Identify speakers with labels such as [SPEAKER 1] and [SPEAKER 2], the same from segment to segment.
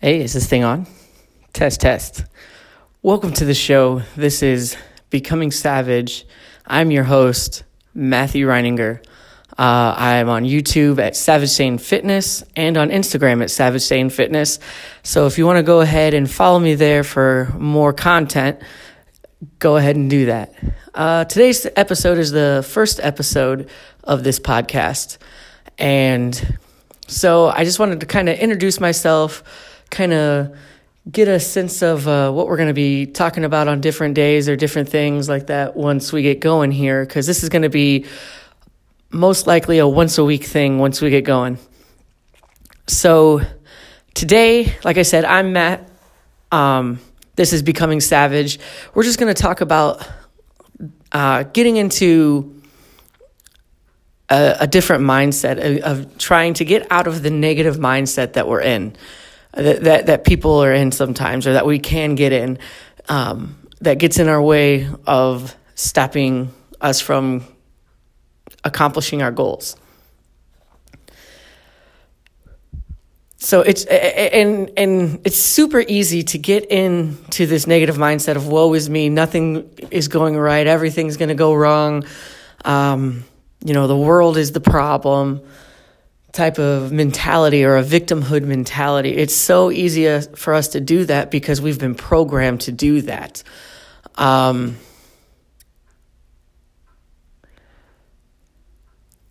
[SPEAKER 1] Hey, is this thing on? Test, test. Welcome to the show. This is Becoming Savage. I'm your host, Matthew Reininger. Uh, I'm on YouTube at Savage Saiyan Fitness and on Instagram at Savage Saiyan Fitness. So if you want to go ahead and follow me there for more content, go ahead and do that. Uh, today's episode is the first episode of this podcast. And so I just wanted to kind of introduce myself kind of get a sense of uh, what we're going to be talking about on different days or different things like that once we get going here, because this is going to be most likely a once a week thing once we get going. So today, like I said, I'm Matt. Um, this is Becoming Savage. We're just going to talk about uh, getting into a, a different mindset of, of trying to get out of the negative mindset that we're in that, that, that people are in sometimes or that we can get in um, that gets in our way of stopping us from accomplishing our goals. So it's and and it's super easy to get into this negative mindset of woe is me, nothing is going right, everything's going to go wrong. Um, you know, the world is the problem type of mentality or a victimhood mentality. It's so easy for us to do that because we've been programmed to do that. Um,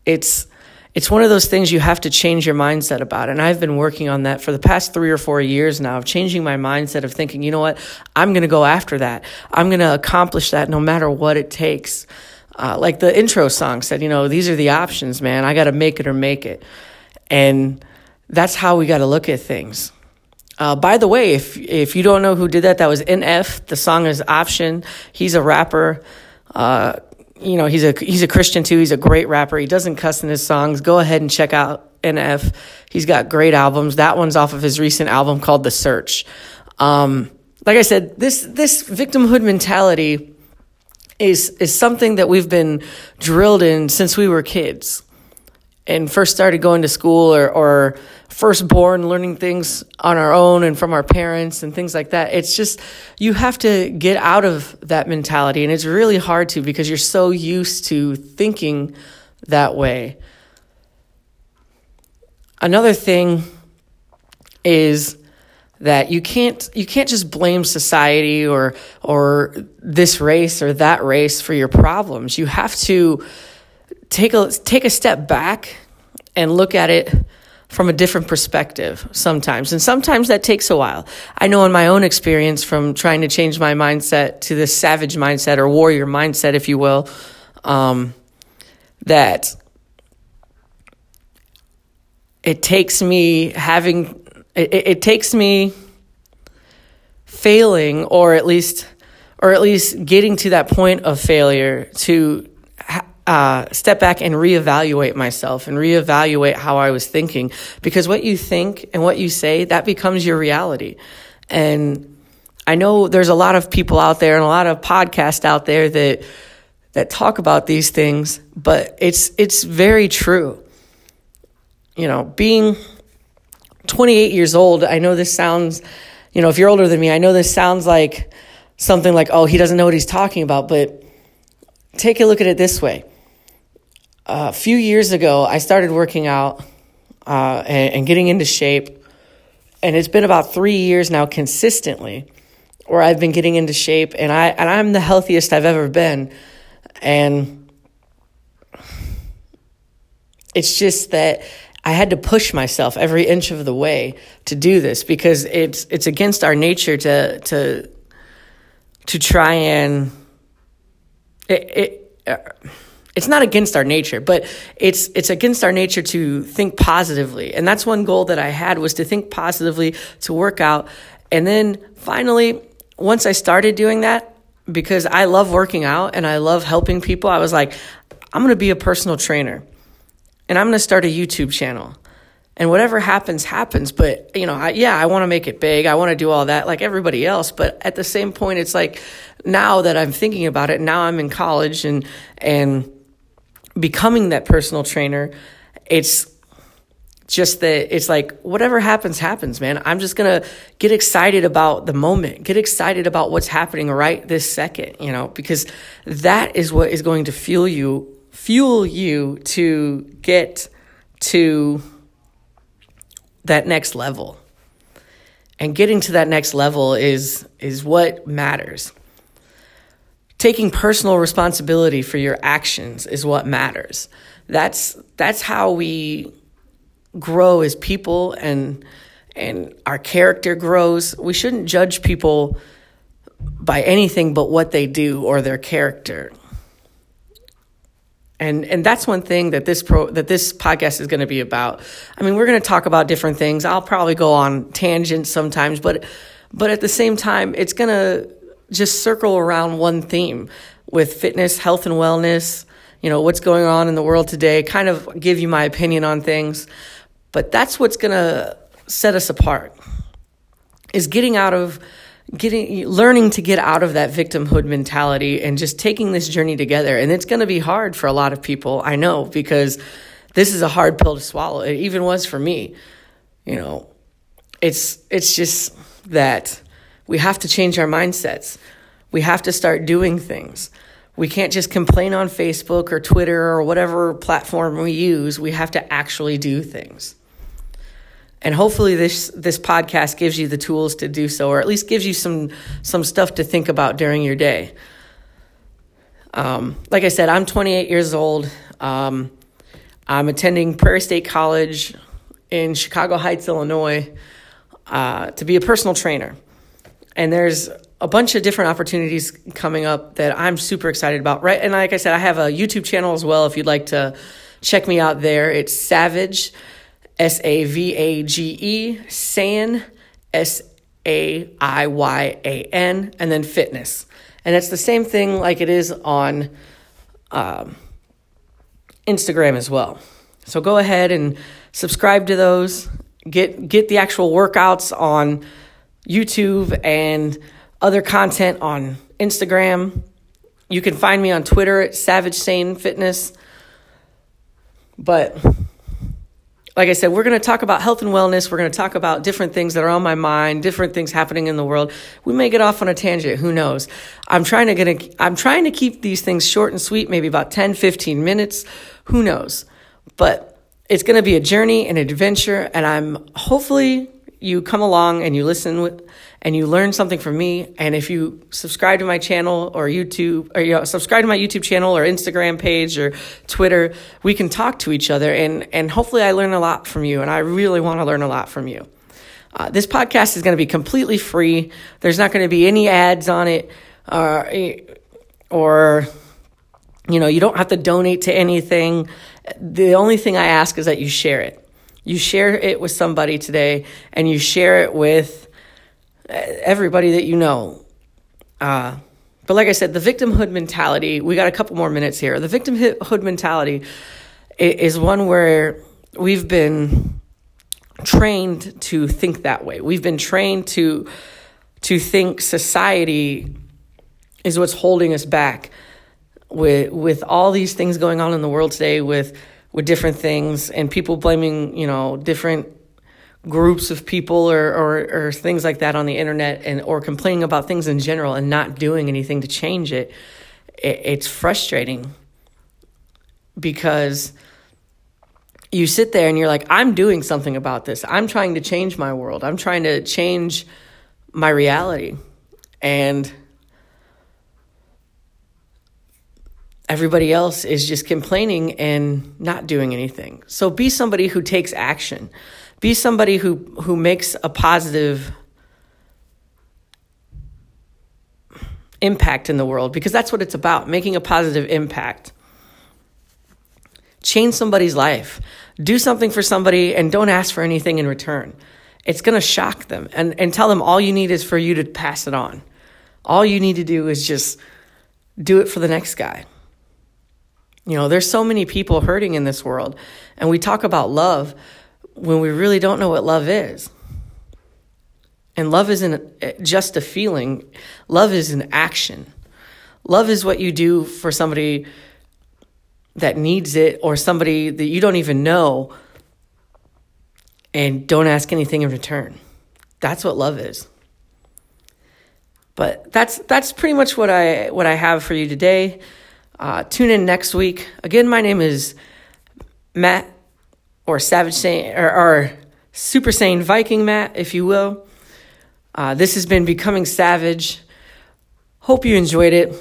[SPEAKER 1] it's it's one of those things you have to change your mindset about. And I've been working on that for the past three or four years now of changing my mindset of thinking, you know what, I'm going to go after that. I'm going to accomplish that no matter what it takes. Uh, like the intro song said, you know, these are the options, man. I got to make it or make it. And that's how we got to look at things. Uh, by the way, if if you don't know who did that, that was NF. The song is Option. He's a rapper. Uh, you know, he's a he's a Christian too. He's a great rapper. He doesn't cuss in his songs. Go ahead and check out NF. He's got great albums. That one's off of his recent album called The Search. Um, like I said, this this victimhood mentality is is something that we've been drilled in since we were kids and first started going to school or, or first born learning things on our own and from our parents and things like that. It's just, you have to get out of that mentality. And it's really hard to because you're so used to thinking that way. Another thing is that you can't you can't just blame society or or this race or that race for your problems. You have to take a take a step back and look at it from a different perspective sometimes. And sometimes that takes a while. I know in my own experience from trying to change my mindset to this savage mindset or warrior mindset, if you will, um, that it takes me having, it, it takes me failing or at least, or at least getting to that point of failure to uh, step back and reevaluate myself and reevaluate how I was thinking because what you think and what you say that becomes your reality. And I know there's a lot of people out there and a lot of podcasts out there that that talk about these things, but it's it's very true. You know, being 28 years old, I know this sounds, you know, if you're older than me, I know this sounds like something like, oh, he doesn't know what he's talking about, but take a look at it this way a few years ago, I started working out uh, and, and getting into shape. And it's been about three years now consistently where I've been getting into shape and I and I'm the healthiest I've ever been. And it's just that I had to push myself every inch of the way to do this because it's it's against our nature to to to try and it, it uh, it's not against our nature, but it's it's against our nature to think positively. And that's one goal that I had was to think positively, to work out. And then finally, once I started doing that, because I love working out and I love helping people, I was like, I'm going to be a personal trainer. And I'm going to start a YouTube channel. And whatever happens, happens. But, you know, I, yeah, I want to make it big. I want to do all that like everybody else. But at the same point, it's like now that I'm thinking about it, now I'm in college and, and, becoming that personal trainer, it's just that it's like whatever happens happens man. I'm just gonna get excited about the moment get excited about what's happening right this second you know because that is what is going to fuel you fuel you to get to that next level. And getting to that next level is is what matters taking personal responsibility for your actions is what matters that's that's how we grow as people and and our character grows. We shouldn't judge people by anything but what they do or their character. And and that's one thing that this pro that this podcast is going to be about. I mean, we're going to talk about different things. I'll probably go on tangents sometimes, but but at the same time, it's going to just circle around one theme with fitness, health and wellness, you know, what's going on in the world today, kind of give you my opinion on things. But that's what's going to set us apart is getting out of getting learning to get out of that victimhood mentality and just taking this journey together. And it's going to be hard for a lot of people i know because this is a hard pill to swallow. It even was for me. You know it's it's just that we have to change our mindsets. We have to start doing things. We can't just complain on facebook or twitter or whatever platform we use. We have to actually do things. And hopefully this this podcast gives you the tools to do so or at least gives you some some stuff to think about during your day. Um, like i said i'm 28 years old. Um, i'm attending prairie state college in chicago heights illinois uh, to be a personal trainer and there's a bunch of different opportunities coming up that i'm super excited about right and like i said i have a youtube channel as well if you'd like to check me out there it's savage S A V A G E, SAN, S A I Y A N, and then fitness. And it's the same thing like it is on um, Instagram as well. So go ahead and subscribe to those. Get get the actual workouts on YouTube and other content on Instagram. You can find me on Twitter at Savage Saiyan Fitness. But like I said, we're going to talk about health and wellness. We're going to talk about different things that are on my mind, different things happening in the world. We may get off on a tangent. Who knows? I'm trying to get, a, I'm trying to keep these things short and sweet, maybe about 10, 15 minutes. Who knows? But it's going to be a journey, an adventure, and I'm hopefully you come along and you listen with, and you learn something from me. And if you subscribe to my channel or YouTube, or you know, subscribe to my YouTube channel or Instagram page or Twitter, we can talk to each other. And, and hopefully I learn a lot from you. And I really want to learn a lot from you. Uh, this podcast is going to be completely free. There's not going to be any ads on it, uh, or, you know, you don't have to donate to anything. The only thing I ask is that you share it. You share it with somebody today and you share it with everybody that you know. Uh, but like I said, the victimhood mentality, we got a couple more minutes here. The victimhood mentality is one where we've been trained to think that way. We've been trained to to think society is what's holding us back with with all these things going on in the world today with with different things and people blaming, you know, different groups of people or, or, or things like that on the internet and or complaining about things in general and not doing anything to change it, it it's frustrating. Because you sit there and you're like i'm doing something about this. I'm trying to change my world. I'm trying to change my reality. And everybody else is just complaining and not doing anything. So be somebody who takes action. Be somebody who who makes a positive impact in the world because that's what it's about making a positive impact. Change somebody's life. Do something for somebody and don't ask for anything in return. It's going to shock them and, and tell them all you need is for you to pass it on. All you need to do is just do it for the next guy you know there's so many people hurting in this world and we talk about love when we really don't know what love is. And love isn't just a feeling, love is an action. Love is what you do for somebody that needs it or somebody that you don't even know and don't ask anything in return. That's what love is. But that's that's pretty much what I what I have for you today. Uh, tune in next week. Again, my name is Matt or Savage Saint or, or Super Saiyan Viking Matt, if you will. Uh, this has been Becoming Savage. Hope you enjoyed it.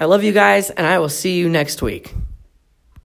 [SPEAKER 1] I love you guys, and I will see you next week.